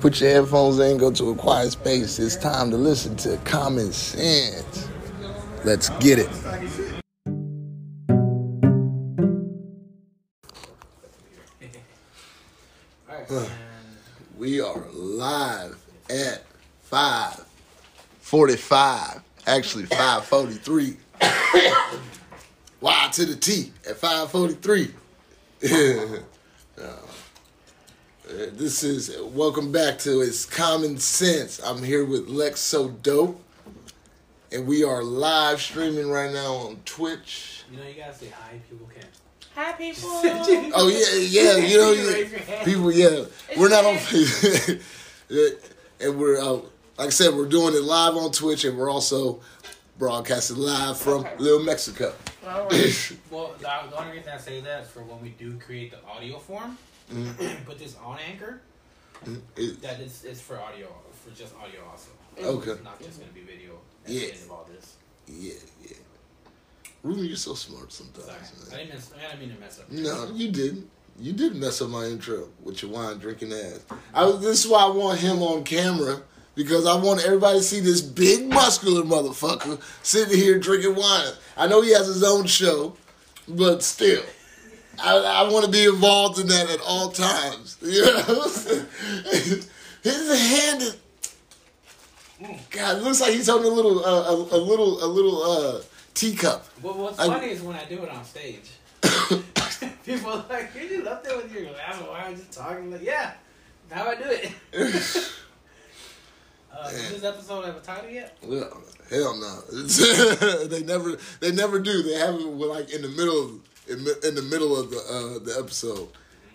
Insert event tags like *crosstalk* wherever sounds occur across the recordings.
Put your headphones in, go to a quiet space. It's time to listen to KahMenCents. Let's get it. We are live at 545. Actually, 543. *coughs* Y to the T at 543. *laughs* Uh, this is welcome back to It's KahMenCents. I'm here with LexSoDope. And we are live streaming right now on Twitch. You know, you gotta say hi. People can. Hi, *laughs* people. Oh yeah, yeah, you know, You yeah. raise your hand. people, yeah. We're not on, *laughs* and we're uh, like I said, we're doing it live on Twitch, and we're also broadcasting live from Okay. Little Mexico. All right. Well, the, the only reason I say that is for when we do create the audio form, *clears throat* put this on Anchor. *clears throat* That is it's for audio, for just audio also. Okay. It's not just gonna be video. At Yeah. the end of all this. yeah, yeah. Ruben, you're so smart sometimes. Sorry, man. I didn't, mess, I didn't mean to mess up. No, you didn't. You didn't mess up my intro with your wine drinking ass. I was, this is why I want him on camera because I want everybody to see this big muscular motherfucker sitting here drinking wine. I know he has his own show, but still, I, I want to be involved in that at all times. *laughs* You know, his hand is. God, it looks like he's holding a little, uh, a, a little, a little uh, teacup. What, what's I- funny is when I do it on stage. *coughs* People are like, you just up there with your glass of wine, just talking. Like, yeah, how I do it. *laughs* uh, does this episode have a title yet? Well, hell no. *laughs* they never, they never do. They have it like in the middle, of, in, in the middle of the uh, the episode.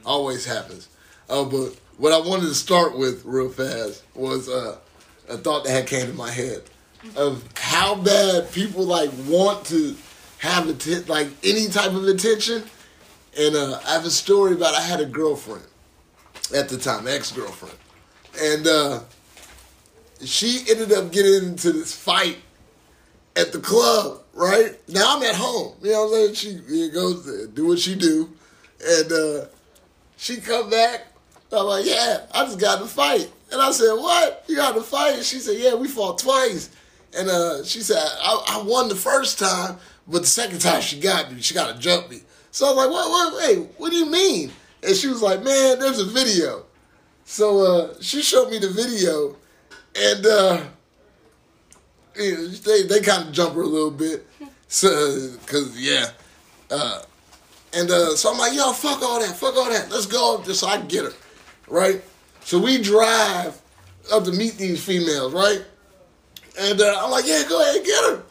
Always happens. Uh, but what I wanted to start with real fast was uh, a thought that had came to my head of how bad people like want to have atten- like any type of attention. And uh, I have a story about I had a girlfriend at the time, ex girlfriend, and. uh she ended up getting into this fight at the club, right? Now I'm at home. You know what I'm saying? She goes to do what she do. And uh, she come back. I'm like, yeah, I just got in a fight. And I said, what? You got in a fight? And she said, yeah, we fought twice. And uh, she said, I, I won the first time, but the second time she got me. She got to jump me. So I was like, what, what, hey, what do you mean? And she was like, man, there's a video. So uh, she showed me the video, and uh, you know, they they kind of jump her a little bit, *laughs* so because yeah, uh, and uh, so I'm like, yo, fuck all that, fuck all that, let's go just so I can get her, right? So we drive up to meet these females, right? And uh, I'm like, yeah, go ahead, get her.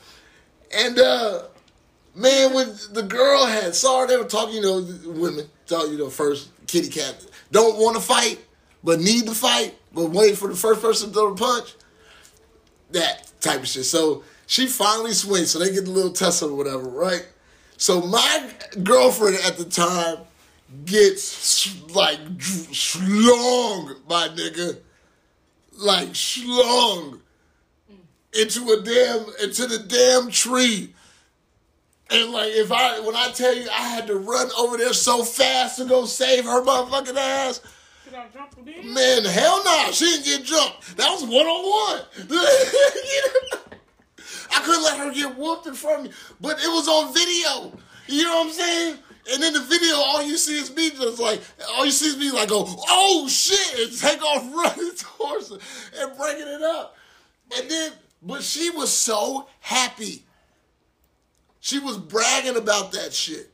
And uh, man, when the girl had saw her, they were talking, you know, women talk, you know, first kitty cat don't want to fight, but need to fight, but wait for the first person to throw the punch. That type of shit. So she finally swings, so they get a little tussle or whatever, right? So my girlfriend at the time gets like slung, my nigga, like slung into a damn into the damn tree. And like if I when I tell you I had to run over there so fast to go save her motherfucking ass, Man, hell no, she didn't get jumped. That was one on one. I couldn't let her get whooped in front of me, but it was on video. You know what I'm saying? And in the video, all you see is me just like, all you see is me like go, oh shit, and take off *laughs* running towards her and breaking it up. And then, but she was so happy. She was bragging about that shit.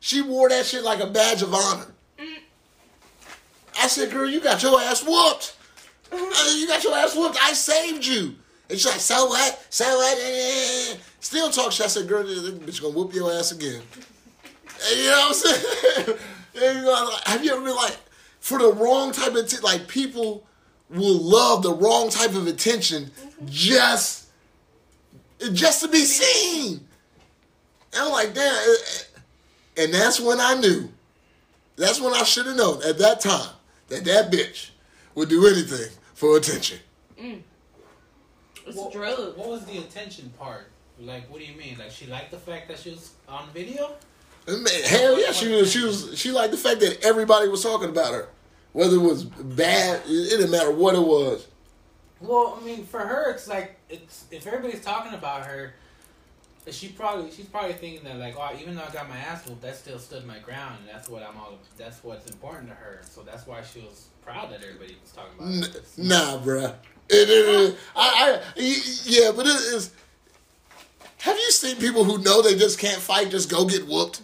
She wore that shit like a badge of honor. I said, girl, you got your ass whooped. You got your ass whooped. I saved you. And she's like, so what? So what? Still talk shit. I said, girl, this bitch gonna whoop your ass again. And you know what I'm saying? *laughs* And, you know, have you ever been like, for the wrong type of, like, people will love the wrong type of attention just, just to be seen. And I'm like, damn. And that's when I knew. That's when I should have known at that time that that bitch would do anything for attention. Mm. It's What- a drug. What was the attention part? Like, what do you mean? Like, she liked the fact that she was on video? Man, hell yeah, she was. She was. She liked the fact that everybody was talking about her. Whether it was bad, it, it didn't matter what it was. Well, I mean, for her, it's like it's if everybody's talking about her, she probably she's probably thinking that like, oh, even though I got my ass whooped, that still stood my ground, and that's what I'm all. That's what's important to her. So that's why she was proud that everybody was talking about. N- her. nah, bruh. It, it, it, I, I, y- yeah, but it is. Have you seen people who know they just can't fight, just go get whooped?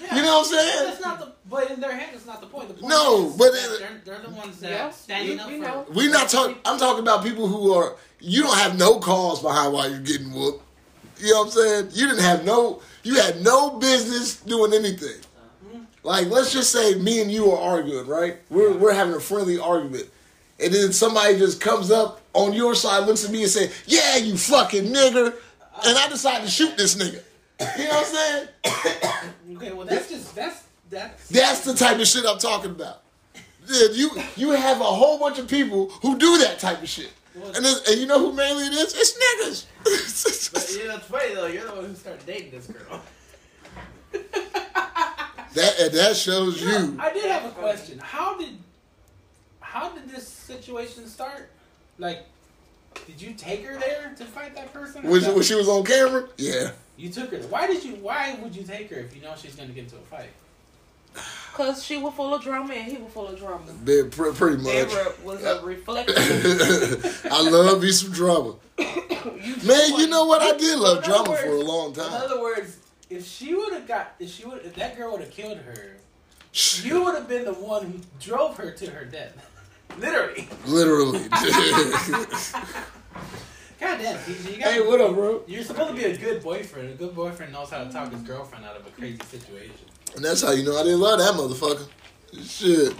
Yeah. You know what I'm saying? That's not the. But in their head, it's not the point. The point No, is but they're, they're the ones that Yeah, standing you- up you for. know. We not talking. I'm talking about people who are. You don't have no cause behind why you're getting whooped. You know what I'm saying? You didn't have no. You had no business doing anything. Like let's just say me and you are arguing, right? We're we're having a friendly argument, and then somebody just comes up on your side, looks at me and say, "Yeah, you fucking nigger," and I decide to shoot this nigga. You know what I'm saying? Okay, well that's just that's that's. That's the type of shit I'm talking about. Yeah, you you have a whole bunch of people who do that type of shit, and and you know who mainly it is? It's *laughs* But, niggas. you know, it's funny though. You're the one who started dating this girl. *laughs* that that shows you. I did have a question. How did how did this situation start? Like, did you take her there to fight that person? or When, she was on camera, yeah. you took her. Why did you? Why would you take her if you know she's gonna get into a fight? Cause she was full of drama and he was full of drama. Been pre- pretty much. were, was a reflection. *laughs* I love me some drama. Man, you know what? I did love drama for a long time. In other words, if she would have got, if she would, if that girl would have killed her, you would have been the one who drove her to her death. *laughs* Literally. Literally. *laughs* God damn, you gotta, hey, what up, bro? You're supposed to be a good boyfriend. A good boyfriend knows how to talk his girlfriend out of a crazy situation. And that's how you know I didn't love that motherfucker. Shit.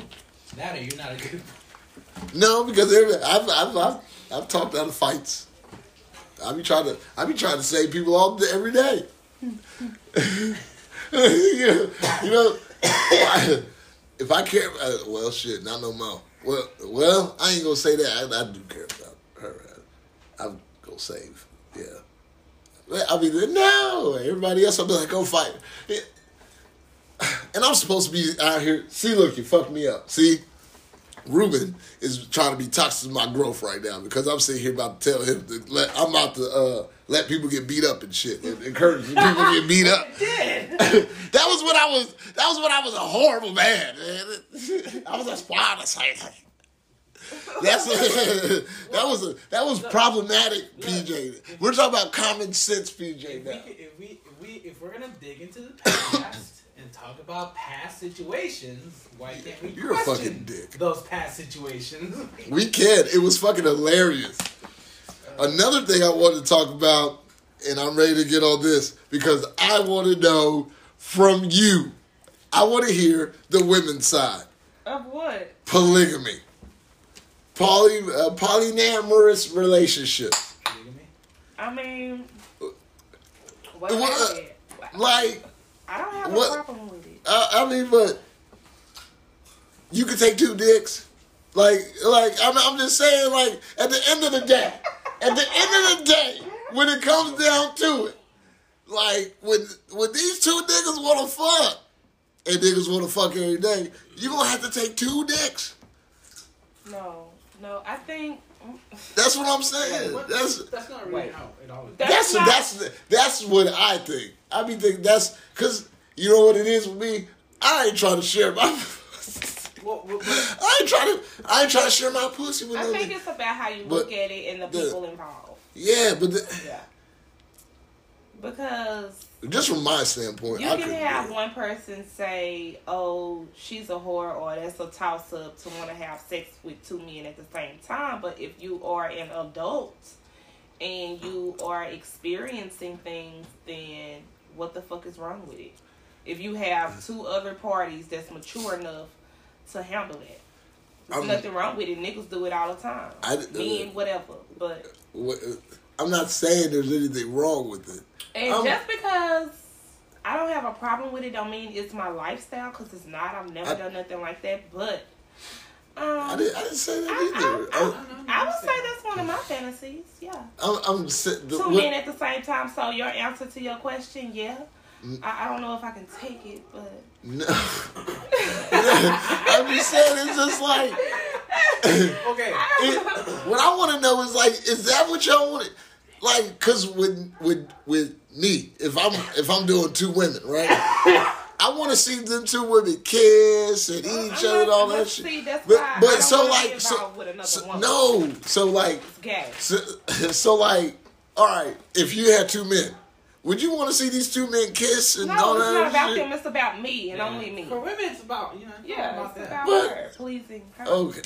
That or you're not a good. No, because every- I've, I've, I've, I've talked out of fights. I be trying to I be trying to save people all day, every day. *laughs* you know, *coughs* if I care, about uh, well, shit, not no more. Well, well, I ain't gonna say that. I, I do care about her. I'm gonna save. Yeah. I'll be there. No, everybody else. I'll be like, go fight. And I'm supposed to be out here. See, look, you fucked me up. See, Ruben is trying to be toxic to my growth right now because I'm sitting here about to tell him that let, I'm about to uh, let people get beat up and shit and encourage people to get beat up. *laughs* *laughs* That was when I was. That was when I was a horrible man. man. *laughs* I was a spoiler. That's that was a that was problematic, PJ. We're talking about common sense, PJ. If Now. could, if we if we if we're gonna dig into the past talk about past situations, why can't we You're a question fucking dick. those past situations? *laughs* We can. It was fucking hilarious. Another thing I wanted to talk about, and I'm ready to get on this because I want to know from you. I want to hear the women's side. of what? Polygamy, poly uh, polyamorous relationships. I mean, what What- about? Like, I don't have what- a problem with it. I, I mean, but you could take two dicks. Like, like I'm, I'm just saying. Like, at the end of the day, at the end of the day, when it comes down to it, like when when these two niggas want to fuck, and niggas want to fuck every day, you gonna have to take two dicks. No, no, I think That's what I'm saying. What- That's that's not really Wait. how it always. that's That's not- that's that's what I think. I be think that's because you know what it is with me. I ain't trying to share my. Well, well, well, I ain't trying to. I ain't trying to share my pussy with I no. think it's about how you But look at it and the the- people involved. Yeah, but the, Yeah. Because just from my standpoint, you I can have one person say, "Oh, she's a whore," or "That's a toss up to want to have sex with two men at the same time." But if you are an adult and you are experiencing things, then what the fuck is wrong with it? If you have two other parties that's mature enough to handle it, there's I'm- nothing wrong with it. Niggas do it all the time. I- Men, whatever. But What- I'm not saying there's anything wrong with it. And Um, just because I don't have a problem with it, don't mean it's my lifestyle. Because it's not. I've never I- done nothing like that. But um, I didn't. I didn't say that I- either. I- I, I would say that's one of my fantasies. Yeah, I'm. I'm sa- the, two what- men at the same time. So your answer to your question, yeah, mm. I, I don't know if I can take it, but No. *laughs* I'm just saying, it's just like, *laughs* Okay. it, what I want to know is like, is that what y'all want? Like, cause with with with me, if I'm if I'm doing two women, right? *laughs* I want to see them two women kiss and eat each other and all that shit. That's But why I but don't so like so, with another so woman. no so like It's so, *laughs* so like all right if you had two men, would you want to see these two men kiss and No, all it's not about shit? them. It's about me and only me. For women, it's about you know. Yeah, about it's that. about But- her pleasing her. Okay,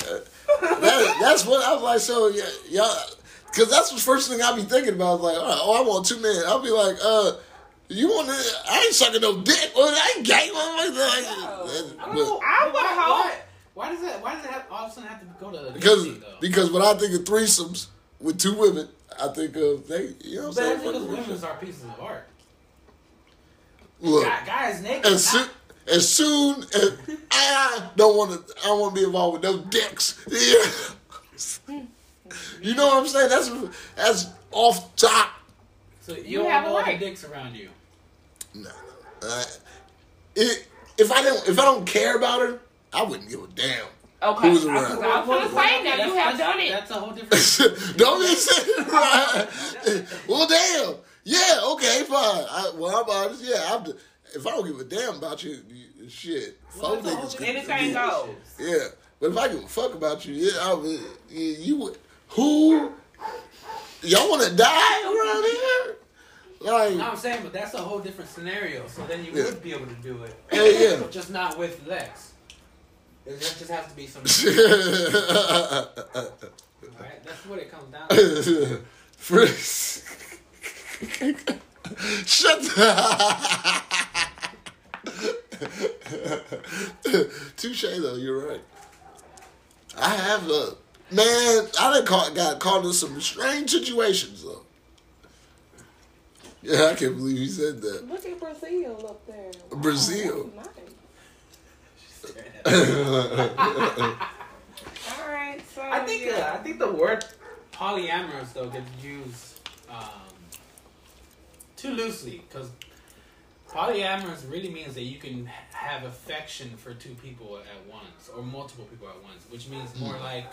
that, that's what I was like. So yeah, y'all, because that's the first thing I be thinking about. Like, all right, oh, I want two men. I'll be like, uh, you want to? I ain't sucking no dick. Well, I ain't gay. Well, like, I don't know. I would why, hope- Why, why does that? Why does it have, all of a sudden have to go to the because thing, because when I think of threesomes with two women, I think of they. You know what I'm saying? because saying? women's are pieces of art. Look, Guy, guys naked. as soon as soon as *laughs* I don't want to, I don't want to be involved with no dicks. Yeah. *laughs* You know what I'm saying? That's that's off top. so you, You don't have a all the right. dicks around you. No, no. Uh, it, if I don't if I don't care about her, I wouldn't give a damn. Okay, Who's I was, around? I was gonna say now you have done it. That's a whole different. *laughs* don't be saying right. *laughs* well, damn. Yeah, okay, fine. I, well, I'm honest. Yeah, I'm. The, if I don't give a damn about you, you shit, Well, fuck that's a whole niggas. Anything yeah. goes. Yeah, but if I give a fuck about you, yeah, I would, yeah, you would. Who? Y'all want to die around here? Like, No, I'm saying, but that's a whole different scenario. So then you Yeah. would be able to do it, hell yeah. just not with Lex. It just has to be some. *laughs* Alright, that's what it comes down to. *laughs* Fritz. Shut the. *laughs* Touche though, you're right. I have a man. I done caught, got caught in some strange situations though. Yeah, I can't believe you said that. Look at Brazil up there. Wow, Brazil. that's *laughs* nice. All right, so I think uh, I think the word polyamorous though gets used um, too loosely because polyamorous really means that you can have affection for two people at once or multiple people at once, which means more like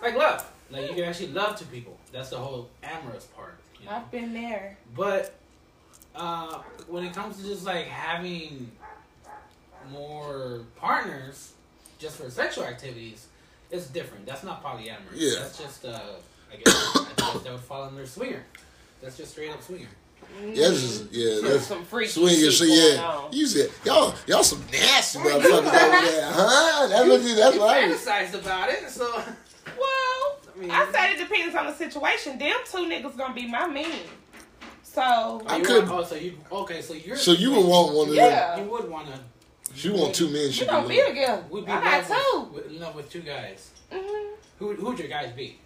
like love. Like you can actually love two people. That's the whole amorous part. You know? I've been there. But uh, when it comes to just like having more partners just for sexual activities, it's different. That's not polyamorous. Yeah. That's just uh, I guess, I guess that would fall under swinger. That's just straight up swinger. Yeah, that's just, yeah, Some- that's some freaky swinging. shit So yeah, on. you said y'all y'all some nasty motherfuckers over there, huh? That's what you. That's You what I was. fantasized about it, so *laughs* Well, I mean, I said it depends on the situation. Them two niggas gonna be my men. So Oh, I you could- want- Oh, so you okay? So you're So you would want one of them. Yeah. You would want to. She want two men. She we gonna be live. together. Would be I got two. with, with, in love with two guys. Mhm. Who who'd your guys be?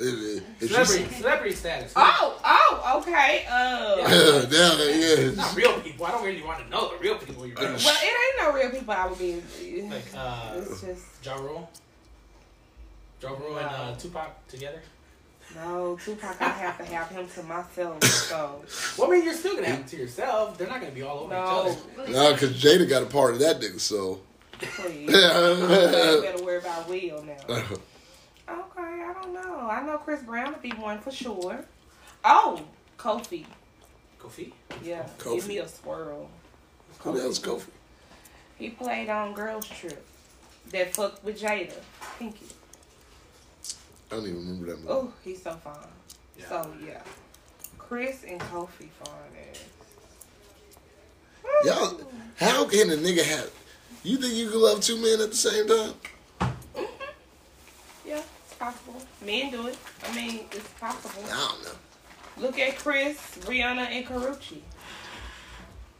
If- if- if she Celebrity, celebrity status. Oh, oh, okay. Uh, said- Down there, yeah. Not real people. I don't really want to know the real people you're well, it ain't no real people I would be. Like uh, It's just Ja Rule. Ja Rule and uh, Tupac together. no Tupac. I have to have him to myself. So Well, I mean, you're still gonna have him to yourself. They're not gonna be all over no, each other. No, because Jada got a part of that nigga, so. please. You better worry about Will now. *laughs* Okay, I don't know. I know Chris Brown would be one for sure. Oh, Kofi. Kofi. Yeah, Kofi. give me a swirl. Who the hell's Kofi? He played on Girls Trip. That fucked with Jada. Pinky. I don't even remember that movie. Oh, he's so fine. Yeah. So yeah, Chris and Kofi fine ass. Y'all, how can a nigga have? You think you can love two men at the same time? Yeah, it's possible. Men do it. I mean, it's possible. I don't know. Look at Chris, Rihanna, and Karrueche.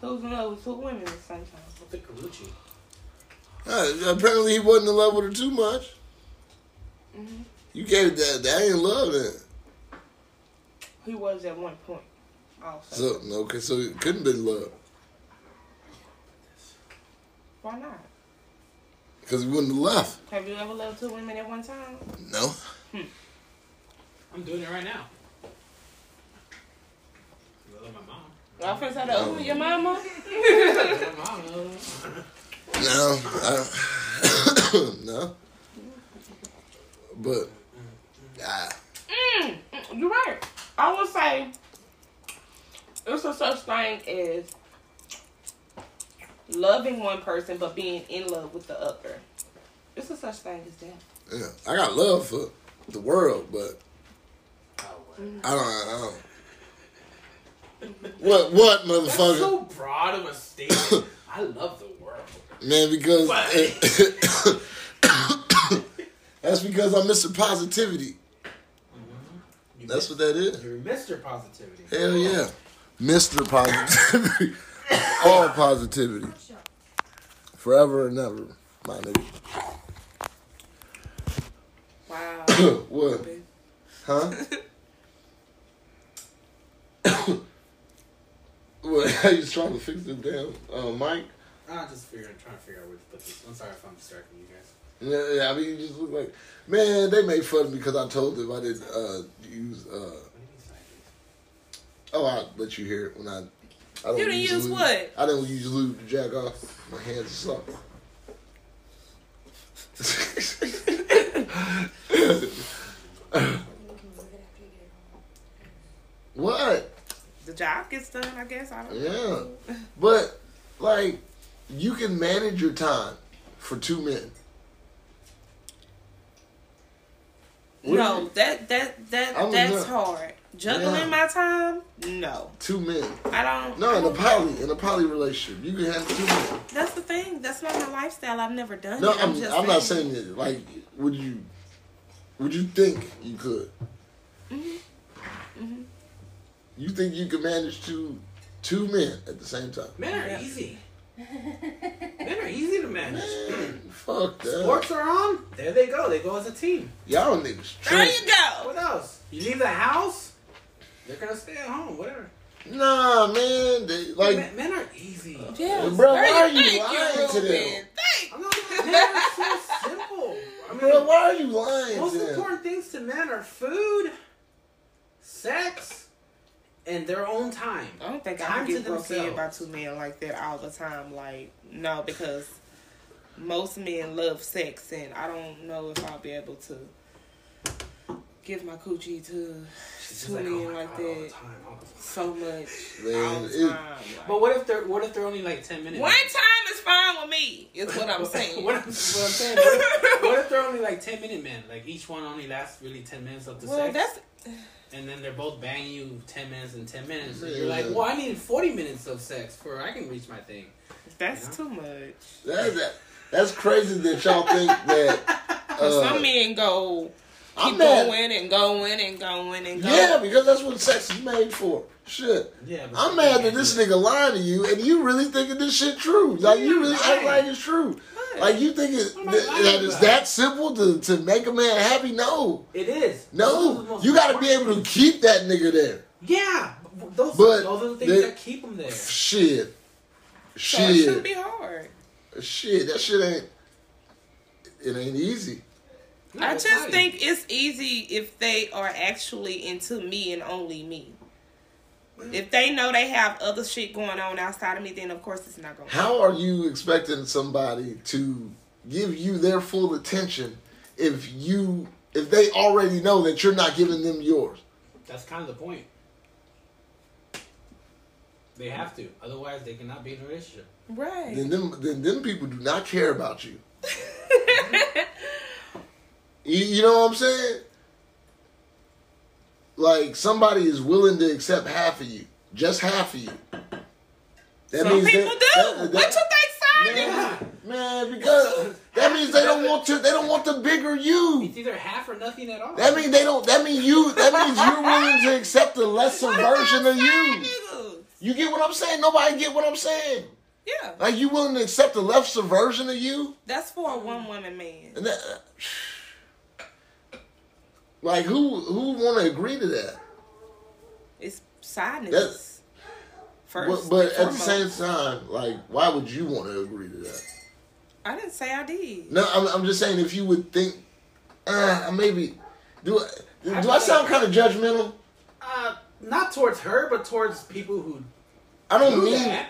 Who's in love with two women at the same time? What's the Karrueche? Uh, apparently, he wasn't in love with her too much. hmm You gave that. That ain't love then. He was at one point. Also, So okay, so it couldn't be love why not? because he wouldn't have left. Have you ever loved two women at one time? No. Hmm. I'm doing it right now. I love my mom. I first had to open your mama. I don't know. No, I, *coughs* no. But ah, Mm, you're right. I would say it's a such thing as loving one person but being in love with the other. It's a such thing as that. yeah, I got love for the world, but Oh. I don't. I don't. *laughs* What? What, That's motherfucker? so broad of a statement. I love the world. Man, because What? That's because I'm Mr. Positivity. You That's what that is. You're Mr. Positivity. Hell yeah, Mr. Positivity. *laughs* All positivity, forever and ever, my nigga. Wow. *coughs* what? Huh? *coughs* what? *laughs* How you trying to fix the damn uh, mic? I'm just figuring, trying to figure out where to put this. I'm sorry if I'm distracting you guys. Yeah, yeah, I mean, you just look like man. They made fun of me because I told them I didn't uh, use. Uh, What do you mean sideways? oh, I'll let you hear it when I. I don't You didn't use lube. what? I didn't use lube to jack off. My hands are soft. *laughs* what? The job gets done, I guess. I don't Yeah. know. But like, you can manage your time for two men. What No, that that that I'm that's not- hard. Juggling Yeah. my time? No. Two men. I don't No, I in a don't- poly, in a poly relationship, you can have two men. That's the thing. That's not my lifestyle. I've never done No, it. I'm, just I'm not saying it. Like, would you, would you think you could? Mm-hmm. You think you could manage two, two men at the same time? Men are Yeah. easy. Men are easy to manage. *clears throat* Fuck that. Sports are on. There they go. They go as a team. Y'all niggas There you go. What else? You leave the house, they're gonna stay at home. Whatever. Nah, man. They, like, men, men are easy. Yeah. Bro, why are you thank lying to them? Ruben. Thank I'm not. Men are so simple. I mean, bro, why are you lying most to them? important things to men are food, sex, and their own time. I don't think I Time can to get broke in by two men like that all the time. Like, no, because most men love sex, and I don't know if I'll be able to give my coochie to She's two just like, oh my like God, that time, all the time. so much Man, it- time. But what if they're what if they're only like ten minutes? one time is fine with me. Is what I'm saying. *laughs* what, I'm, what I'm saying. What if, what if they're only like ten minute men? Like each one only lasts really ten minutes of the well, sex, that's and then they're both banging you ten minutes and ten minutes. And Yeah. you're like, well, I need forty minutes of sex for I can reach my thing. that's You too much. That, that, that's crazy that y'all think that. *laughs* Uh, some men go I'm keep mad. going and going and going and going. Yeah, because that's what sex is made for. Shit. Yeah, I'm mad that this nigga lying to you and you really thinking this shit true. Like you really act like it's true. Like you think it, What that, it's that simple to, to make a man happy? No. It is. Those are the No. most You gotta be able to keep that nigga there. Yeah, b- those, But those are the things they- that keep them there. Shit. So it shouldn't Shit. be hard. Shit. That shit ain't it ain't easy. No, I just not think it's easy if they are actually into me and only me. If they know they have other shit going on outside of me, then of course it's not gonna. How are you expecting somebody to give you their full attention if you if they already know that you're not giving them yours? That's kind of the point. They have to, otherwise they cannot be in a relationship. Right. Then them then them people do not care about you. *laughs* You, you know what I'm saying? Like somebody is willing to accept half of you, just half of you. That Some people that- do. that- what that- you think, Simon? man, man, because that means they don't want to. They don't want the bigger you. It's either half or nothing at all. That means they don't. That means you. That means you're *laughs* willing to accept the lesser What version of you. niggas? You get what I'm saying? Nobody get what I'm saying. Yeah, Like you willing to accept the lesser version of you? that's for a one woman man. And that, uh, like who who want to agree to that? It's side That- niggas. But, First, but and at the same time, like why would you want to agree to that? I didn't say I did. No, I'm, I'm just saying if you would think, uh, maybe do I- do I sound kind of judgmental? Uh, not towards her, but towards people who I don't do mean that.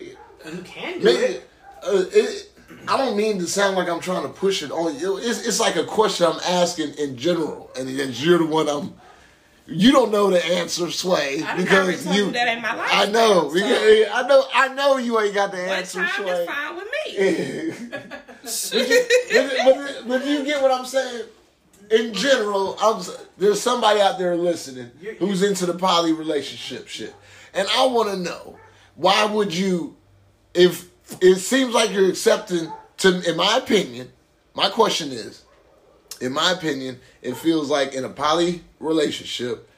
You can do Maybe, it. uh, it, I don't mean to sound like I'm trying to push it on you. It's, it's like a question I'm asking in general, and then you're the one I'm. You don't know the answer, Sway, I because already told you. you that ain't my life. I know, so because, I know, I know you ain't got the One answer, time Sway. is fine with me. *laughs* but, you, but, but, but you get what I'm saying. In general, I'm, there's somebody out there listening who's into the poly relationship shit, and I want to know why would you, if it seems like you're accepting to, in my opinion, my question is, in my opinion, it feels like in a poly relationship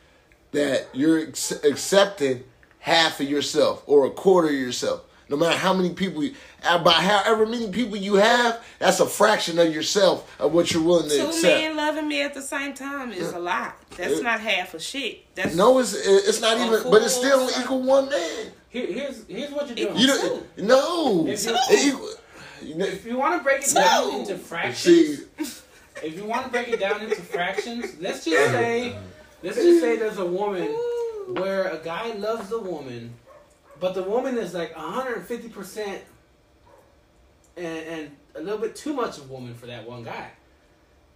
that you're ex- accepting half of yourself or a quarter of yourself. No matter how many people, you, uh, by however many people you have, that's a fraction of yourself of what you're willing to Two accept. men loving me at the same time is a lot. That's Yeah. not half a shit. That's No, it's it's not A even, but it's still full- equal one man. Here, here's here's what you're doing. You don't, no, If you- you know- if you want to break it down No. into fractions, see, if you want to break it down into fractions, let's just say, let's just say there's a woman where a guy loves a woman, but the woman is like 150 percent, and and a little bit too much of a woman for that one guy.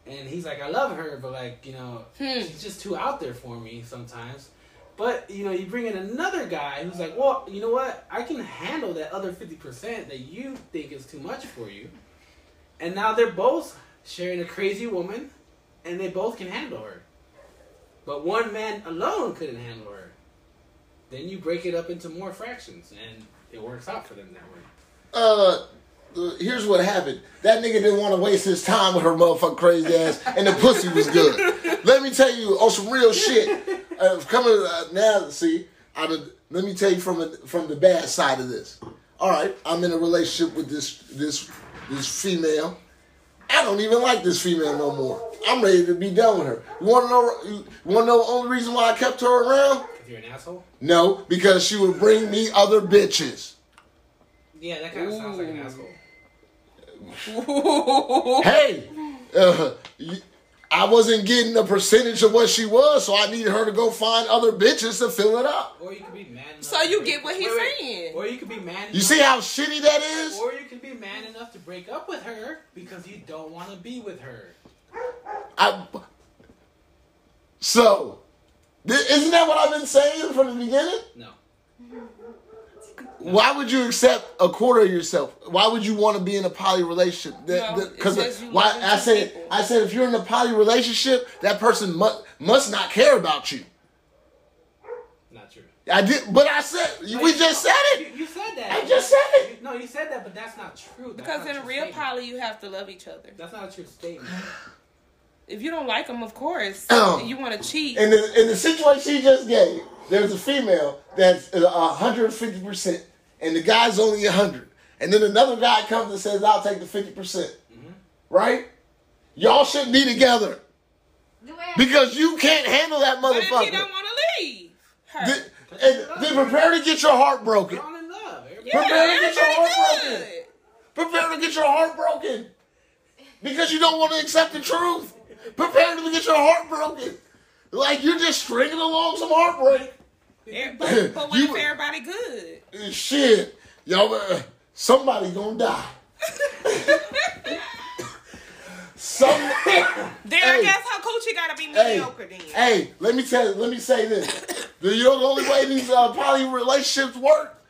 And he's like, I love her, but like you know, Hmm. she's just too out there for me sometimes. But you know, you bring in another guy who's like, well, you know what? I can handle that other 50 percent that you think is too much for you. And now they're both sharing a crazy woman, and they both can handle her. But one man alone couldn't handle her. Then you break it up into more fractions, and it works out for them that way. uh, here's what happened. That nigga didn't want to waste his time with her motherfucking crazy ass, and the pussy was good. Let me tell you on some real shit. Uh, coming uh, now, see, I done- let me tell you from the, from the bad side of this. All right, I'm in a relationship with this this this female. I don't even like this female no more. I'm ready to be done with her. You want to know? You want to know the only reason why I kept her around? If you're an asshole, No, because she would bring me other bitches. yeah, that kind of sounds like an asshole. hey, uh, y- I wasn't getting a percentage of what she was, so I needed her to go find other bitches to fill it up. Or you could be man. Enough So you get what he's wait, wait. saying. Or you could be man. You enough- see how shitty that is? Or you could be man enough to break up with her because you don't want to be with her. I, so, th- isn't that what I've been saying from the beginning? No. Why would you accept a quarter of yourself? Why would you want to be in a poly relationship? Because says you why I said people. I said if you're in a poly relationship, that person must must not care about you. Not true. I did, but I said we just said it. you said that. I just said it. You- no, you said that, but that's not true. That's Because not in a real statement. poly, you have to love each other. That's not a true statement. If you don't like them, of course, Oh. *clears throat* you want to cheat. In the in the situation she just gave, there's a female that's hundred fifty percent, and the guy's only hundred, and then another guy comes and says, "I'll take the fifty percent." Mm-hmm. Right? Y'all shouldn't be together because you can't handle that What if he don't want to leave? Her. Then, and then prepare to get your heart broken. You're all in love. Yeah, prepare to get your heart good. broken. Prepare to get your heart broken because you don't want to accept the truth. Prepare to get your heart broken. Like you're just stringing along some heartbreak. *laughs* But, but what You- if everybody good? Shit, y'all, uh, somebody gonna die. Some, *laughs* Then I Hey. guess her coochie gotta be hey, mediocre then. hey, let me tell you, let me say this. *coughs* The, you know the only way these uh, poly relationships work?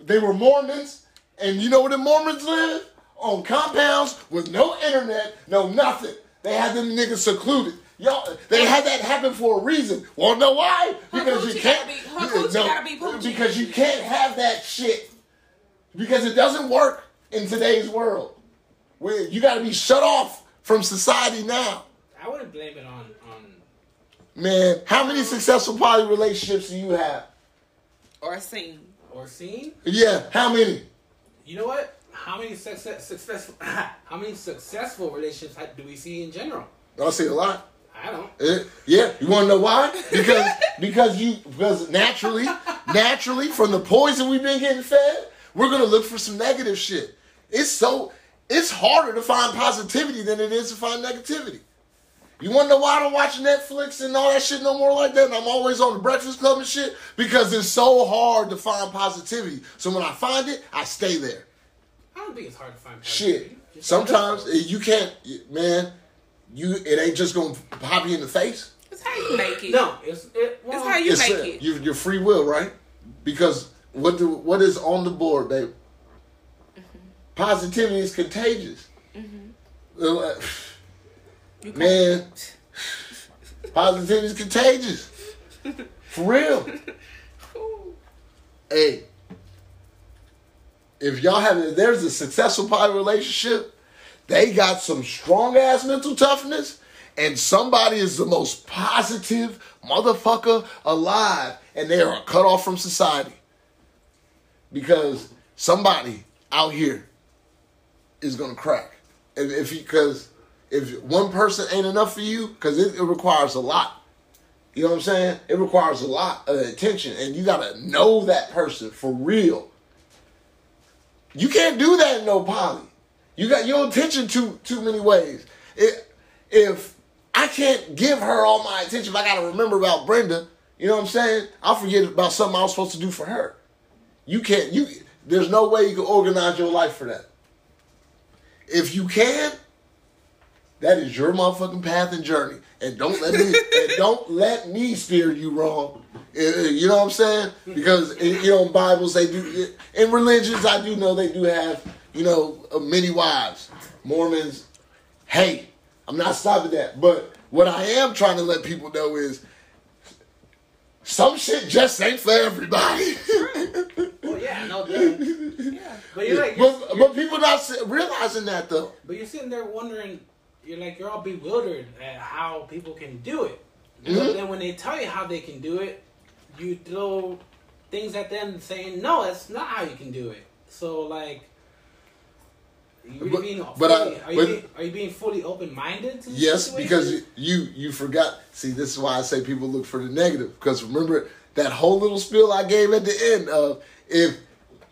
They were Mormons, and you know where the Mormons live? On compounds with no internet, no nothing. They had them niggas secluded. Y'all, they had that happen for a reason. Wanna know why? Her Because you can't. gotta be- her coochie gotta be. Because you can't have that shit. Because it doesn't work in today's world. Where you got to be shut off from society now. I wouldn't blame it on on. Man, how many successful poly relationships do you have? Or seen. or seen. Yeah, how many? You know what? How many success, successful *laughs* how many successful relationships do we see in general? I see a lot. I don't. Eh, Yeah, you want to know why? Because *laughs* because you because naturally, naturally from the poison we've been getting fed, we're gonna look for some negative shit. It's so it's harder to find positivity than it is to find negativity. You wanna know why I don't watch Netflix and all that shit no more like that? And I'm always on the Breakfast Club and shit? Because it's so hard to find positivity. So when I find it, I stay there. I don't think it's hard to find. Shit. positivity. Just Sometimes eh, you can't, man. You it ain't just gonna pop you in the face. It's how you make it. No, it's it. Well, It's how you it's make uh, it. Your, your free will, right? Because what do what is on the board, babe? Positivity is contagious. Uh, You can't- Man, *laughs* positivity is contagious. For real. *laughs* Hey, if y'all have, if there's a successful poly relationship, they got some strong ass mental toughness, and somebody is the most positive motherfucker alive, and they are cut off from society because somebody out here is gonna crack. If, if because if one person ain't enough for you, because it, it requires a lot. You know what I'm saying? It requires a lot of attention, and you gotta know that person for real. You can't do that in no poly. You got your attention too too many ways. It, if I can't give her all my attention, if I gotta remember about Brenda, you know what I'm saying? I'll forget about something I was supposed to do for her. You can't. You there's no way you can organize your life for that. If you can, that is your motherfucking path and journey. And don't let me *laughs* and don't let me steer you wrong. You know what I'm saying? Because you know, in Bibles they do in religions I do know they do have you know uh, many wives. Mormons, hey, I'm not stopping that. But what I am trying to let people know is some shit just ain't for everybody. Well, yeah, no *laughs* doubt. Yeah. But you're like, you're, but, you're- but people not realizing that though. but you're sitting there wondering. You're like, you're all bewildered at how people can do it. Mhm. But then when they tell you how they can do it, you throw things at them saying, "No, that's not how you can do it." So like. Really But- being but fully, I- are, you but- being, are you being fully open minded? Yes, situation? because you you forgot. See, this is why I say people look for the negative. Because remember that whole little spiel I gave at the end of if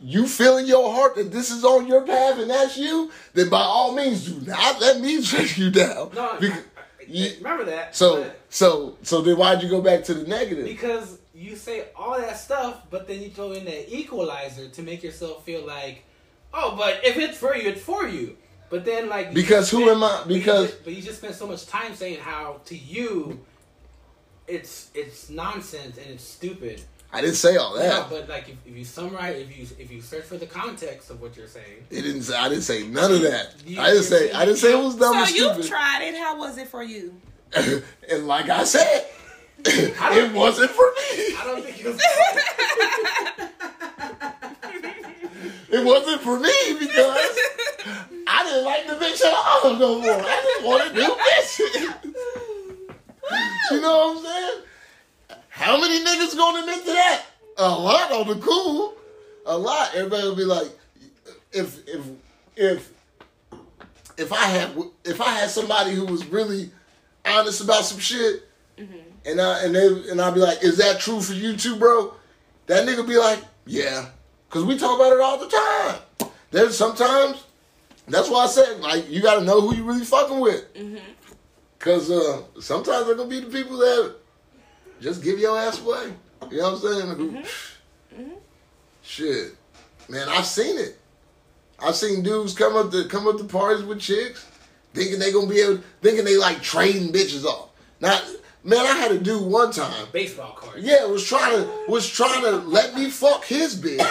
you feel in your heart that this is on your path and that's you, then by all means do not let me *laughs* drag you down. no, Because- I- I- you- remember that. so so so then why'd you go back to the negative? Because you say all that stuff, but then you throw in that equalizer to make yourself feel like, oh, but if it's for you, it's for you. But then, like, Because who spent- am I- but you because- just- but you just spent so much time saying how to you, it's it's nonsense and it's stupid. I didn't say all No, that. but like if, if you summarize, if you if you search for the context of what you're saying, It didn't. Say, I didn't say none of that. You- I didn't say. I didn't say it was dumb So and you stupid. tried it. How was it for you? *laughs* and like I said, I it don't- wasn't for me. I don't think it was. *laughs* It wasn't for me because I didn't like the bitch at all no more. I just want to do bitches. *laughs* you know what I'm saying? How many niggas gonna admit to that? A lot on the cool. A lot. Everybody will be like, if if if if I had if I had somebody who was really honest about some shit, mm-hmm. And I and they and I'd be like, is that true for you too, bro? That nigga be like, yeah, because we talk about it all the time. There's sometimes that's why I said like you got to know who you really fucking with, mm-hmm. because uh, sometimes they're gonna be the people that just give your ass away. You know what I'm saying? Mm-hmm. Mm-hmm. Shit, man, I've seen it. I've seen dudes come up to come up to parties with chicks, thinking they gonna be able, thinking they like trading bitches off. Now, man, I had a dude one time. baseball card. Yeah, was trying to was trying to let me fuck his bitch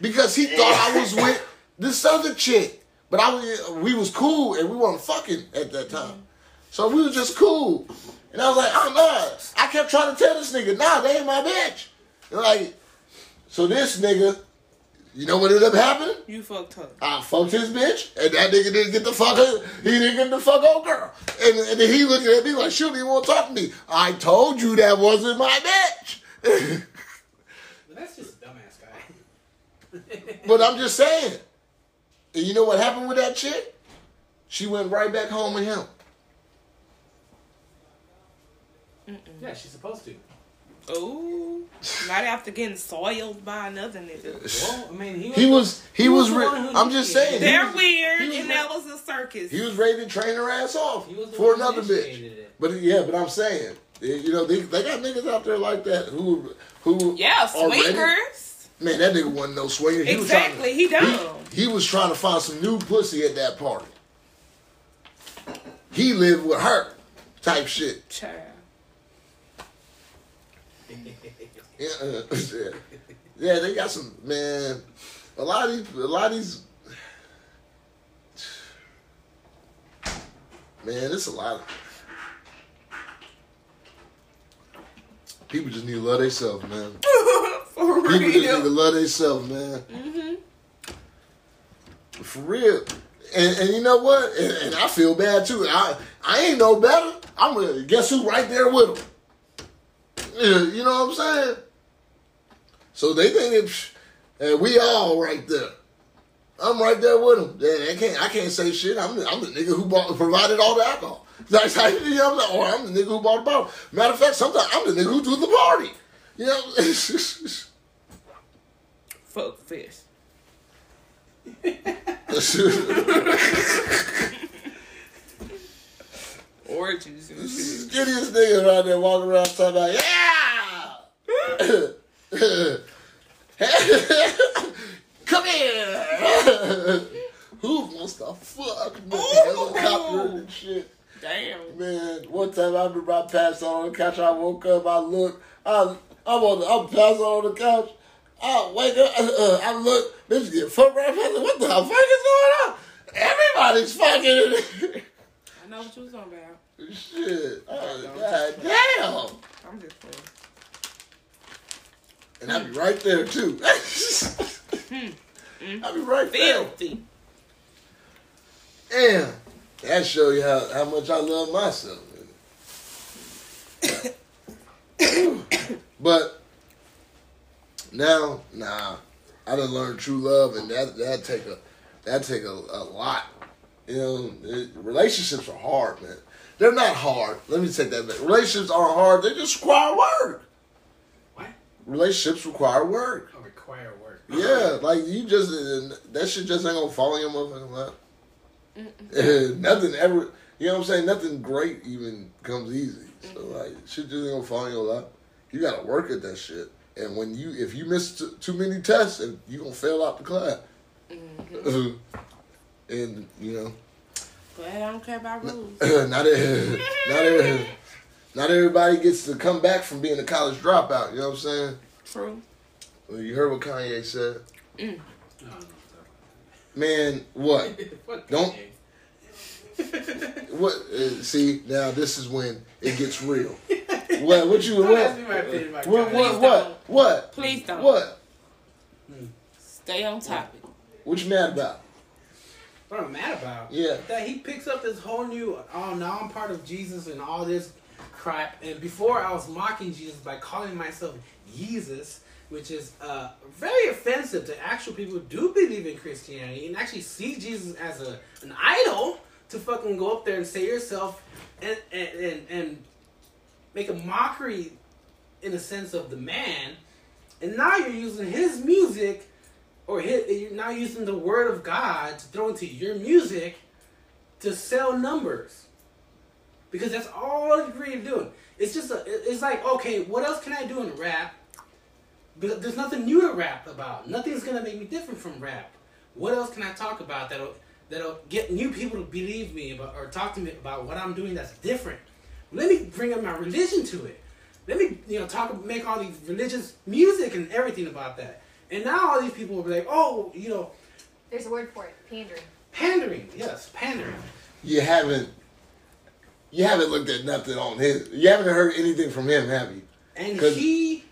because he thought I was with this other chick. But I was we was cool and we weren't fucking at that time. So we were just cool. And I was like, oh, I'm not. I kept trying to tell this nigga, nah, they ain't my bitch. And like, so this nigga, you know what ended up happening? You fucked her. I fucked his bitch, and that nigga didn't get the fuck he didn't get the fuck old girl. And, and then he looking at me like, she don't even want to talk to me. I told you that wasn't my bitch. But that's just a dumbass guy. *laughs* but I'm just saying. And you know what happened with that chick? She went right back home with him. yeah, she's supposed to. Ooh. Not after getting soiled by another nigga. Well, I mean, he was. He was he, He was, was the re- one who I'm just saying. They're was- weird, was and re- that was a circus. He was ready to train her ass off He was for another bitch. it. But yeah, but I'm saying, eh, you know, they, they got niggas out there like that who who yeah, are swingers. Man, that nigga wasn't no swinger. He Exactly, he was trying to, dumb. he, he was trying to find some new pussy at that party. He lived with her, type shit. Child. Yeah, yeah. They got some man. A lot of these, a lot of these. Man, it's a lot of. People just need to love themselves, man. *laughs* For People just need to love themselves, man. Mm-hmm. For real. And, and you know what? And, and I feel bad too. I I ain't no better. I'm gonna guess who right there with them. You know what I'm saying? So they think psh, uh, we all right there. I'm right there with them. Yeah, I can't I can't say shit. I'm the, I'm the nigga who bought, provided all the alcohol. *laughs* That's how you know. I'm? Or I'm the nigga who bought the bottle. Matter of fact, sometimes I'm the nigga who do the party. You know. *laughs* Fuck fish. *laughs* Orgies and shit. Skinniest nigga around there walking around talking about, yeah! *laughs* Come here! *laughs* Who wants to fuck me? Helicopter and shit. Damn. Man, one time I remember I passed out on the couch. I woke up, I look, I, I'm on the, I'm passed out on the couch. I wake up, uh, uh, I look, bitch get fucked right past. What the fuck is going on? Everybody's fucking. I know what you was talking about. Shit. Oh, God damn. I'm just playing. And I'll be right there too. *laughs* Hmm. I'll be right there. Filthy. Damn. That show you how, how much I love myself. *coughs* but now, nah, I done learned true love, and that that take a that take a, a lot. You know, it, relationships are hard, man. They're not hard. Let me take that back. Relationships aren't hard. They just require work. What? Relationships require work. Oh, require work. Yeah, like you just that shit just ain't gonna fall in your motherfucking lap. *laughs* Nothing ever, you know what I'm saying? Nothing great even comes easy. So like, shit just ain't gonna fall in your lap. You gotta work at that shit. And when you, if you miss t- too many tests, and you gonna fail out the class. Mm-hmm. *laughs* and you know, But I don't care about rules. *laughs* not e- not e- not everybody gets to come back from being a college dropout. You know what I'm saying? True. Well, you heard what Kanye said, Oh, man. What? *laughs* Fuck Don't- What? Uh, see, now this is when it gets real. *laughs* What? What you? Don't What? ask me my opinion about What? Kanye. What? What? What? Please don't. What? Stay on topic. What you mad about? What I'm mad about? Yeah. That he picks up this whole new, oh, now I'm part of Jesus and all this crap. And before I was mocking Jesus by calling myself Jesus, which is uh, very offensive to actual people who do believe in Christianity and actually see Jesus as a an idol to fucking go up there and say yourself and and, and, and make a mockery in the sense of the man. And now you're using his music or hit, you're now using the word of God to throw into your music to sell numbers. Because that's all you're really doing. It's just a, it's like, okay, what else can I do in rap? But there's nothing new to rap about. Nothing's gonna make me different from rap. What else can I talk about that'll that'll get new people to believe me about, or talk to me about what I'm doing that's different? Let me bring up my religion to it. Let me, you know, talk, make all these religious music and everything about that. And now all these people will be like, oh, you know, There's a word for it. Pandering. pandering. Yes, pandering. You haven't. You haven't looked at nothing on his. You haven't heard anything from him, have you? And 'Cause- he,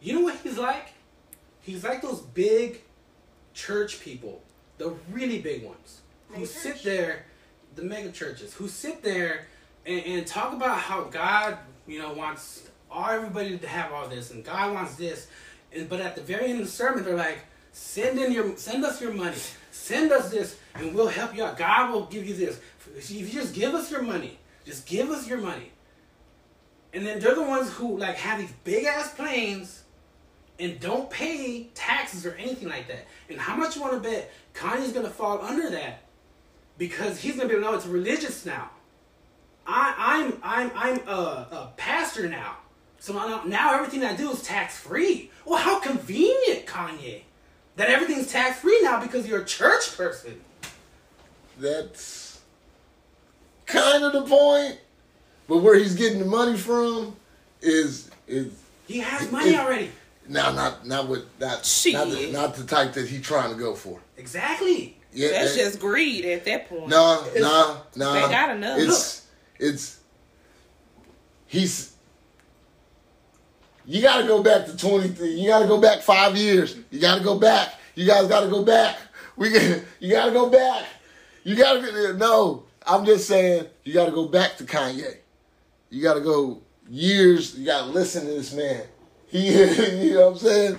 you know what he's like? He's like those big church people, the really big ones, who Mega sit there, the mega churches, who sit there and, and talk about how God, you know, wants all everybody to have all this, and God wants this, and but at the very end of the sermon, they're like, send in your, send us your money, send us this, and we'll help you out. God will give you this. If you just give us your money, just give us your money. And then they're the ones who like have these big ass planes and don't pay taxes or anything like that. And how much you want to bet Kanye's gonna fall under that because he's gonna be know it's religious now. I, I'm I'm I'm a, a pastor now, so now, now everything I do is tax free. Well, how convenient, Kanye, that everything's tax free now because you're a church person. That's kind of the point. But where he's getting the money from is is He has money It- already. now not not with not not the, not the type that he's trying to go for. Exactly. Yeah, That's that- just greed at that point. No, no, no. They got enough. It's it's he's you gotta go back to twenty you gotta go back five years. You gotta go back. You guys gotta go back. We get *laughs* you gotta go back. You gotta get no, I'm just saying you gotta go back to Kanye. You gotta go years, you gotta listen to this man. He *laughs* you know what I'm saying?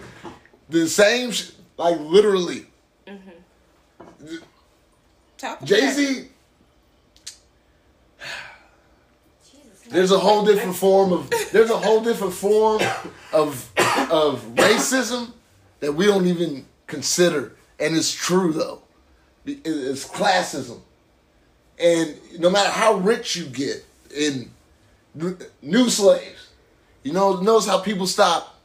The same sh- like literally. Mm-hmm. About Jay Z. *sighs* There's a whole different form of there's a whole different form of of racism that we don't even consider, and it's true though. It- It's classism, and no matter how rich you get in new slaves, you know, notice how people stop.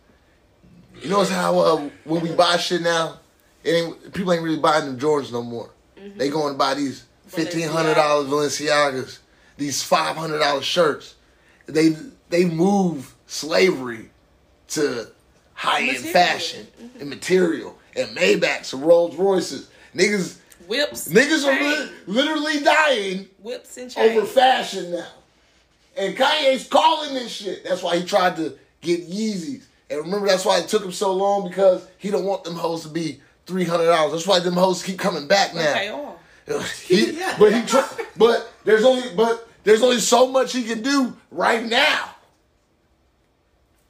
You notice how uh, when we buy shit now, it ain't people ain't really buying them Jordans no more. They going to buy these fifteen hundred dollars Balenciagas, these five hundred dollar shirts. They they move slavery to high end fashion and material and Maybachs and Rolls Royces. Niggas whips, niggas are li- literally dying whips and chains. over fashion now. And Kanye's calling this shit. That's why he tried to get Yeezys. And remember, that's why it took him so long because he don't want them hoes to be three hundred dollars. That's why them hoes keep coming back now. *laughs* He, *laughs* Yeah. But he, tr- *laughs* but there's only, but there's only so much he can do right now.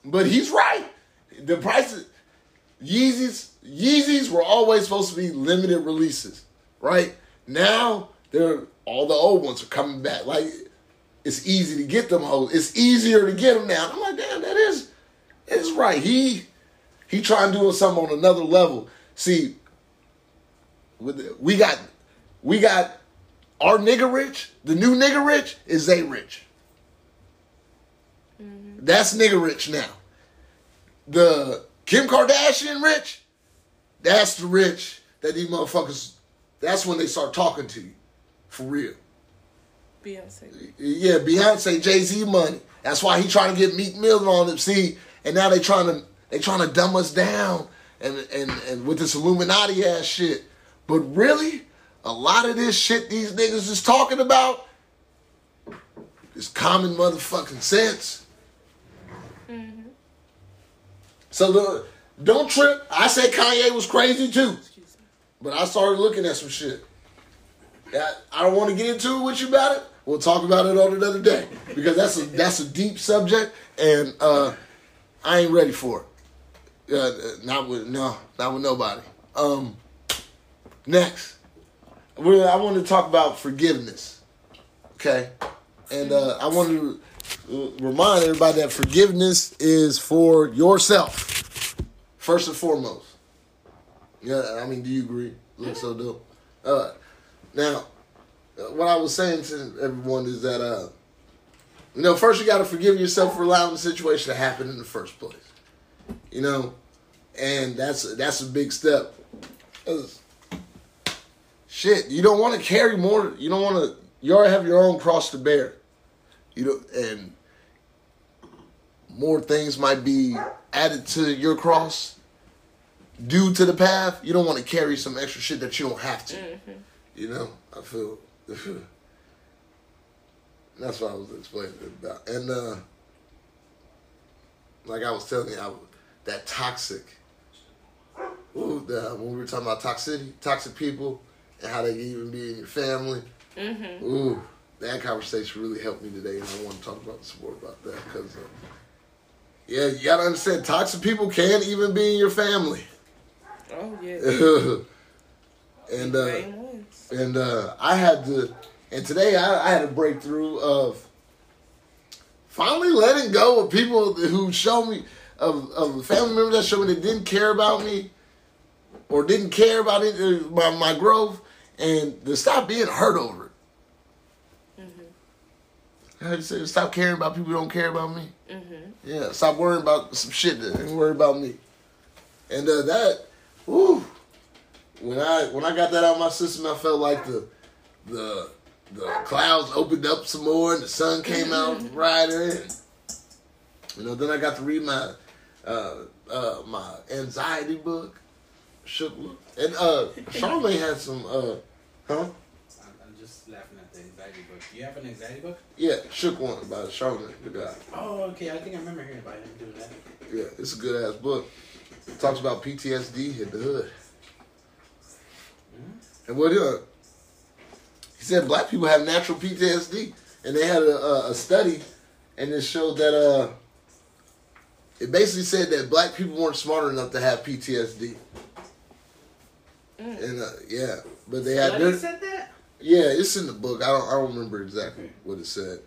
But he's right. The prices, Yeezys, Yeezys were always supposed to be limited releases, right? Now they're all the old ones are coming back. Like it's easy to get them hoes. It's easier to get them now. I'm like, damn, that is, that is right. He he trying doing something on another level. See, with the- we got we got our nigga rich. The new nigga rich is they rich. Mm-hmm. That's nigga rich now. The Kim Kardashian rich, that's the rich that these motherfuckers. That's when they start talking to you, for real. Beyonce. Yeah, Beyonce, Jay Z money. That's why he trying to get Meek Mill on it. See, and now they trying to they trying to dumb us down and and and with this Illuminati ass shit. But really, a lot of this shit these niggas is talking about is common motherfucking sense. Mhm. So the, don't trip. I said Kanye was crazy too, but I started looking at some shit. That I don't want to get into it with you about it. We'll talk about it on another day because that's a that's a deep subject, and uh, I ain't ready for it. Uh, not with no, not with nobody. Um, next, I want to talk about forgiveness. Okay, and uh, I want to uh, remind everybody that forgiveness is for yourself first and foremost. Yeah, I mean, do you agree? LexSoDope. Uh, now, what I was saying to everyone is that, uh, you know, first you got to forgive yourself for allowing the situation to happen in the first place. You know, and that's that's a big step. Shit, you don't want to carry more. You don't want to. You already have your own cross to bear. You know, and more things might be added to your cross due to the path. You don't want to carry some extra shit that you don't have to. You know, I feel *laughs* that's what I was explaining about. And uh like I was telling you, I, that toxic. Ooh, the, when we were talking about toxicity, toxic people, and how they can even be in your family. Ooh, that conversation really helped me today, and I want to talk about some more about that because, uh, yeah, you gotta understand, toxic people can even be in your family. Oh yeah. *laughs* and uh, and uh, I had to, and today I, I had a breakthrough of finally letting go of people who show me of of family members that showed me that didn't care about me or didn't care about it, uh, my my growth, and to stop being hurt over it. How you say? Stop caring about people who don't care about me. Mhm. Yeah, stop worrying about some shit that worry about me. And uh, that, woo, when I when I got that out of my system, I felt like the the the clouds opened up some more and the sun came out brighter. And, you know, then I got to read my uh, uh, my anxiety book, shook and uh, Charlamagne had some uh, huh? I'm, I'm just laughing at the anxiety book. Do you have an anxiety book? Yeah, shook one about Charlamagne, the guy. Oh, okay. I think I remember hearing about him doing that. Yeah, it's a good ass book. It talks about PTSD hit the hood. And what uh, he said, black people have natural PTSD, and they had a, a, a study, and it showed that uh, it basically said that black people weren't smart enough to have PTSD. And uh, yeah, but they had Study their, said that? yeah, it's in the book. I don't I don't remember exactly what it said.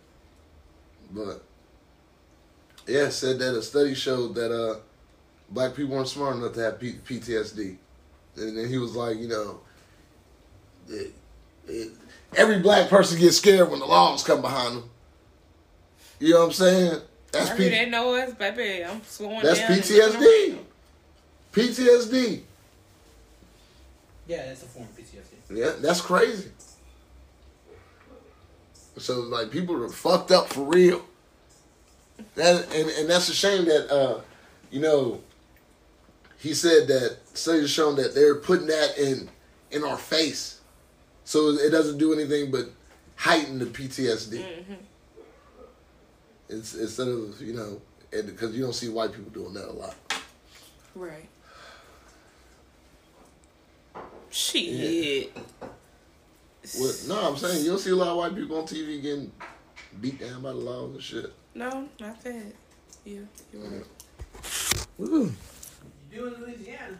But yeah, it said that a study showed that uh black people weren't smart enough to have P- PTSD. And then he was like, you know, it, it, every black person gets scared when the laws come behind them. You know what I'm saying? That's I P- hear that noise, baby. I'm slowing that's down. PTSD. PTSD. Yeah, that's a form of PTSD. Yeah, that's crazy. So like people are fucked up for real. That and, and that's a shame that uh, you know, he said that studies have shown that they're putting that in in our face. So it doesn't do anything but heighten the PTSD. Mm-hmm. It's instead of, you know, because you don't see white people doing that a lot. Right. Shit. What, no, I'm saying you don't see a lot of white people on TV getting beat down by the laws and shit. No, not that. Yeah, you're right. Ooh. You do in Louisiana.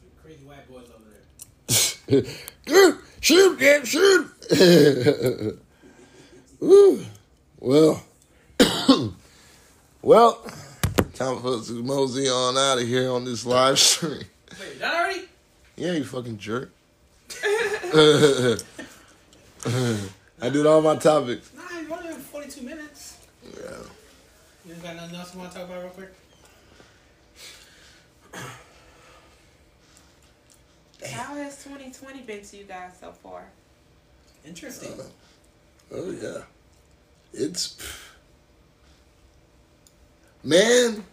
Some crazy white boys over there. *laughs* Shoot, shoot, *laughs* get shoot. Well, *coughs* well, time for us to mosey on out of here on this live stream. Wait, done already? Yeah, you fucking jerk. *laughs* I did all my topics. Nah, you only have 42 minutes. Yeah. You got nothing else you want to talk about real quick? How has 2020 been to you guys so far? Interesting. Uh, oh yeah, it's man.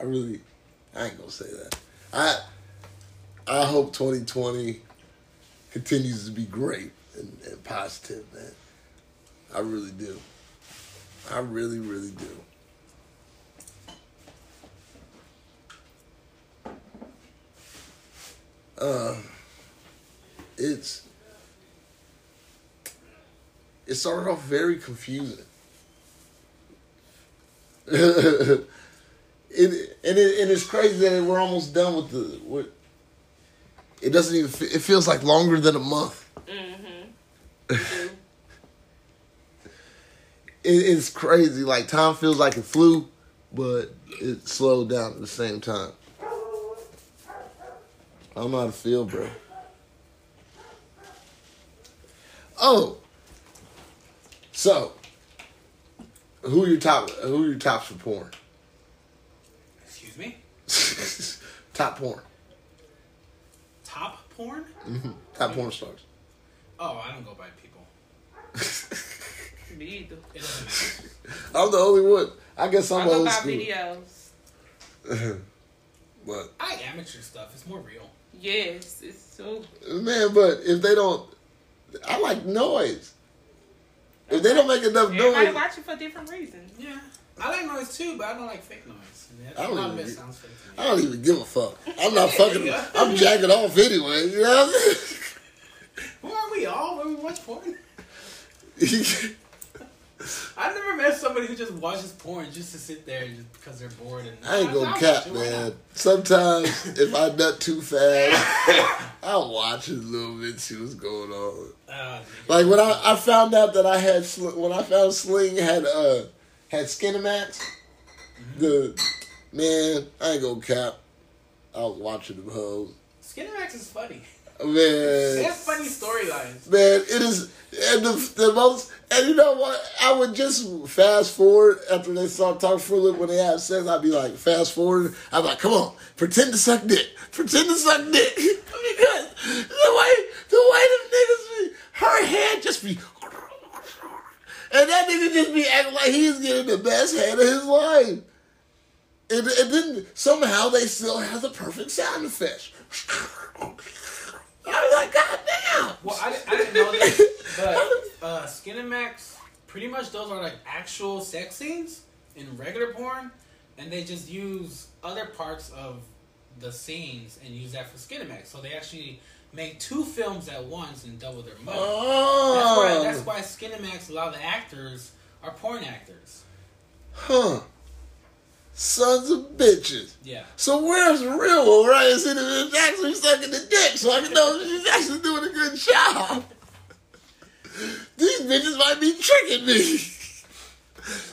I really, I ain't gonna say that. I, I hope 2020 continues to be great and, and positive, man. I really do. I really, really do. Uh, it's it started off very confusing. *laughs* it, and it and it's crazy that we're almost done with the. With, it doesn't even. It feels like longer than a month. Mm-hmm. It, it's crazy. Like time feels like it flew, but it slowed down at the same time. I don't know how to feel, bro. Oh, so who are your top? Who are your tops for porn? Excuse me? *laughs* top porn. Top porn? Mm-hmm. Top porn stars. Oh, I don't go by people. Me either. It doesn't matter. *laughs* I'm the only one. I guess I'm I go old by school. videos. *laughs* But I amateur stuff. It's more real. Yes, it's so. man, but if they don't, I like noise. If they don't make enough Everybody noise, watching for different reasons. Yeah. I like noise too, but I don't like fake noise. And I a don't even- it sounds fake to me. I don't even give a fuck. I'm not *laughs* fucking. I'm jacking off anyway. You know what *laughs* Who are we all when we watch porn? *laughs* I never met somebody who just watches porn just to sit there just because they're bored. And I ain't gonna cap, man. Sometimes *laughs* if I nut too fast, *laughs* I'll watch it a little bit, see what's going on. Uh, Like when I, I found out that I had Sl- when I found Sling had uh had Skinemax, the man I ain't gonna cap. I was watching them hoes. Skinemax is funny. *laughs* Man, They have funny storylines. man, it is and the, the most and you know what? I would just fast forward after they start talking for a little when they have sex. I'd be like, fast forward. I'm like, come on, pretend to suck dick, pretend to suck dick *laughs* because the way the way them niggas be, her head just be. And that nigga just be acting like he's getting the best head of his life. And, and then somehow they still have the perfect sound effects. *laughs* I was like, God damn. Well, I, didn't- I didn't know this, but uh, Skinemax, pretty much those are like actual sex scenes in regular porn, and they just use other parts of the scenes and use that for Skinemax. So they actually make two films at once and double their money. Oh. That's why, that's why Skinemax, a lot of the actors are porn actors. Huh. Sons of bitches. Yeah. So where's real one, right? It's in the, it's actually sucking the dick, so I can know *laughs* she's actually doing a good job. These bitches might be tricking me. *laughs*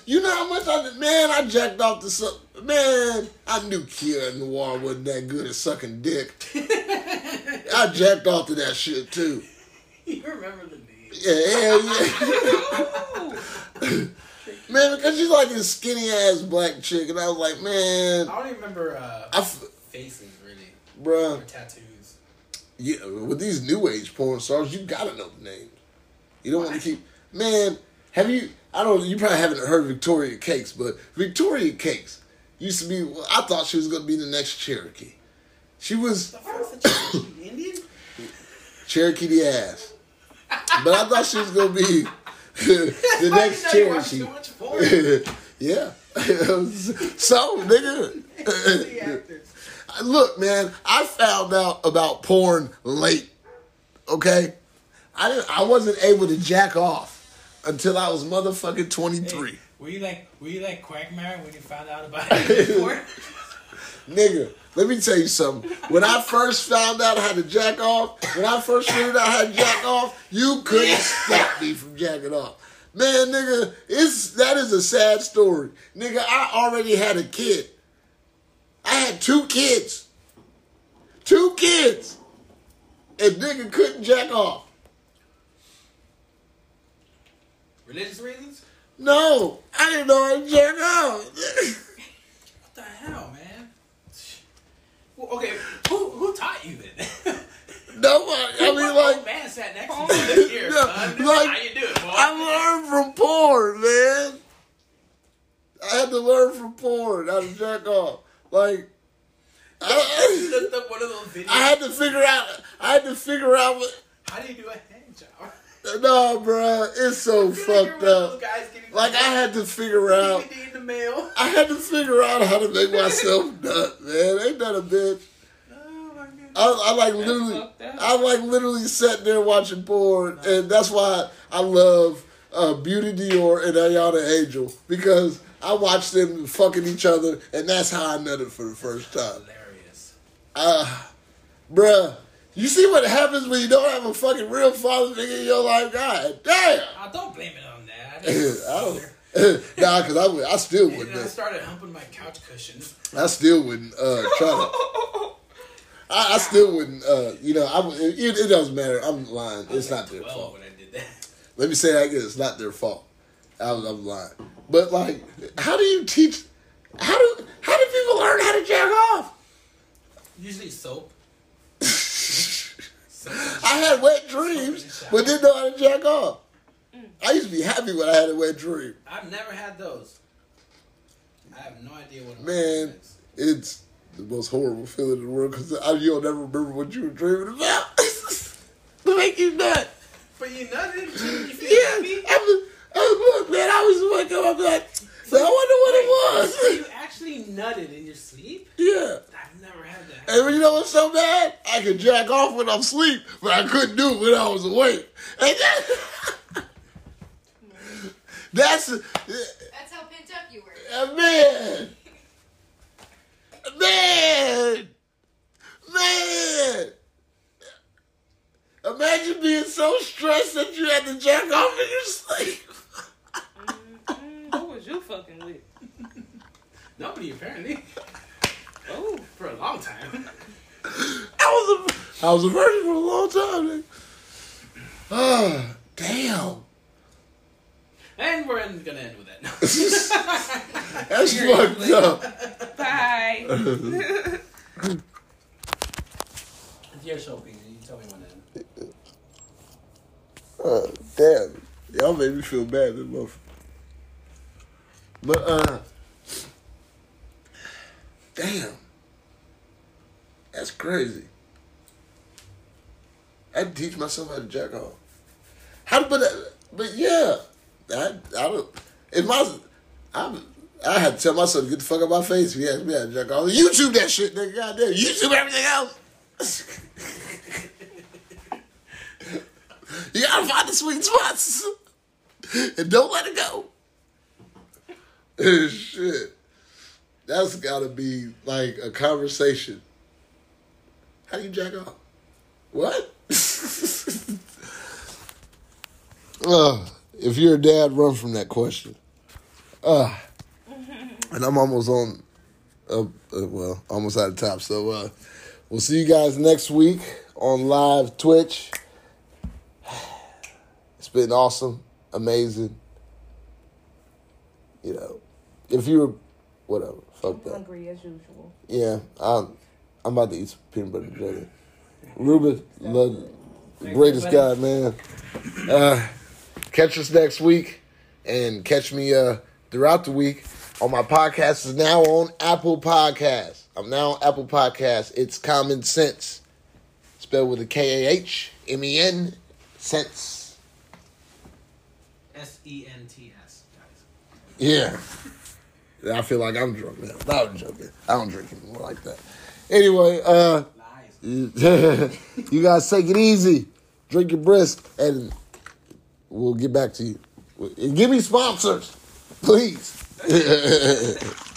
You know how much I man I jacked off the su- man. I knew Kira Noir wasn't that good at sucking dick. *laughs* I jacked off to that shit too. you remember the name. Yeah, hell yeah. Man, because she's like this skinny ass black chick, and I was like, man, I don't even remember uh, I, f- faces really bruh. or tattoos. Yeah, with these new age porn stars, you gotta know the names. You don't want to keep. Man, have you? I don't. You probably haven't heard Victoria Cakes, but Victoria Cakes used to be. Well, I thought she was gonna be the next Cherokee. She was The Cherokee Indian? Cherokee D'Ass, but I thought she was gonna be the next Why you know you watch Cherokee. too much porn? *laughs* yeah. *laughs* so, nigga. *laughs* Look, man, I found out about porn late. Okay, I didn't, I wasn't able to jack off until I was motherfucking twenty three. Hey, were you like were you like Quagmire when you found out about it before? Nigga, let me tell you something. When I first found out how to jack off, when I first figured out how to jack off, you couldn't stop me from jacking off. Man, nigga, it's that is a sad story. Nigga, I already had a kid. I had two kids. Two kids. And nigga couldn't jack off. Religious reasons? No, I didn't know how to jack off. What the hell, man? Well, okay, who who taught you then? *laughs* Nobody. I mean, like, old man sat next to *laughs* you. said, Here, No, son, like, how you do it, boy. I learned from porn, man. I had to learn from porn how to jack off. Like, I, *laughs* looked up one of those videos. I had to figure out. I had to figure out what. How do you do a job? No, bruh, it's so I feel like you're fucked up. Like I had to figure out. DVD in the mail. I had to figure out how to make myself *laughs* nut, man. Ain't that a bitch? Oh my goodness. I, I like literally, fucked up. I like literally sat there watching porn, and that's why I love uh, Beauty Dior and Ayana Angel because I watched them fucking each other, and that's how I nutted for the first time. Hilarious. Uh, bruh, you see what happens when you don't have a fucking real father figure in your life? God damn. Oh, don't blame it on that. I, *laughs* I don't. *laughs* nah, cause I, would- I still then I started humping my couch cushions. I still wouldn't uh, try to. I, I still wouldn't. Uh, you know, I, it, it doesn't matter. I'm lying. I It's like not their fault. when I did that. Let me say that again. It's not their fault. I was, I'm lying. But like, how do you teach? How do how do people learn how to jack off? Usually soap. I had wet dreams, but didn't know how to jack off. I used to be happy when I had a wet dream. I've never had those. I have no idea what. Man. is. It's the most horrible feeling in the world because you'll never remember what you were dreaming about. *laughs* to make you nut. But you nutted. You feel Yeah, happy? I was, I was, look, man, I was waking up like, so I wonder what it So was. you actually nutted in your sleep? yeah. I've never had that. And you know what's so bad? I could jack off when I'm asleep, but I couldn't do it when I was awake. And that, *laughs* that's That's how pent up you were. uh, man, man, man. Imagine being so stressed that you had to jack off in your sleep. Mm, who was you fucking with? *laughs* Nobody apparently. Oh, For a long long time. *laughs* I was a I was a virgin for a long time. Nigga. Ah, damn. And we're end- gonna end with that. *laughs* That's fucked up. Bye. *laughs* It's your show, Pete. You tell me when to end. Uh, damn. Y'all made me feel bad, this motherfucker. But uh Damn. That's crazy. I had to teach myself how to jack off. How to, but, but yeah, I, I don't. If my, I, I had to tell myself to get the fuck out my face. If you ask me how to jack off, YouTube that shit, nigga. Goddamn, YouTube everything else. *laughs* you gotta find the sweet spots *laughs* and don't let it go. *laughs* shit, that's gotta be like a conversation. How do you jack off? What? *laughs* uh, if you're a dad, run from that question. Uh, and I'm almost on, uh, uh, well, almost out of top. So uh, we'll see you guys next week on live Twitch. It's been awesome, amazing. You know, if you were, whatever, fuck that. Hungry as usual. Yeah, I'm, I'm about to eat some peanut butter and jelly. Ruben, love, greatest guy, man. Uh, catch us next week, and catch me uh, throughout the week on my podcast. is now on Apple Podcasts. I'm now on Apple Podcasts. It's KahMenCents, spelled with a K A H M E N sense. S E N T S, guys. Yeah. I feel like I'm drunk now. No, I'm joking. I don't drink anymore like that. Anyway, uh, *laughs* you guys take it easy. Drink your brisk, and we'll get back to you. And give me sponsors, please. *laughs*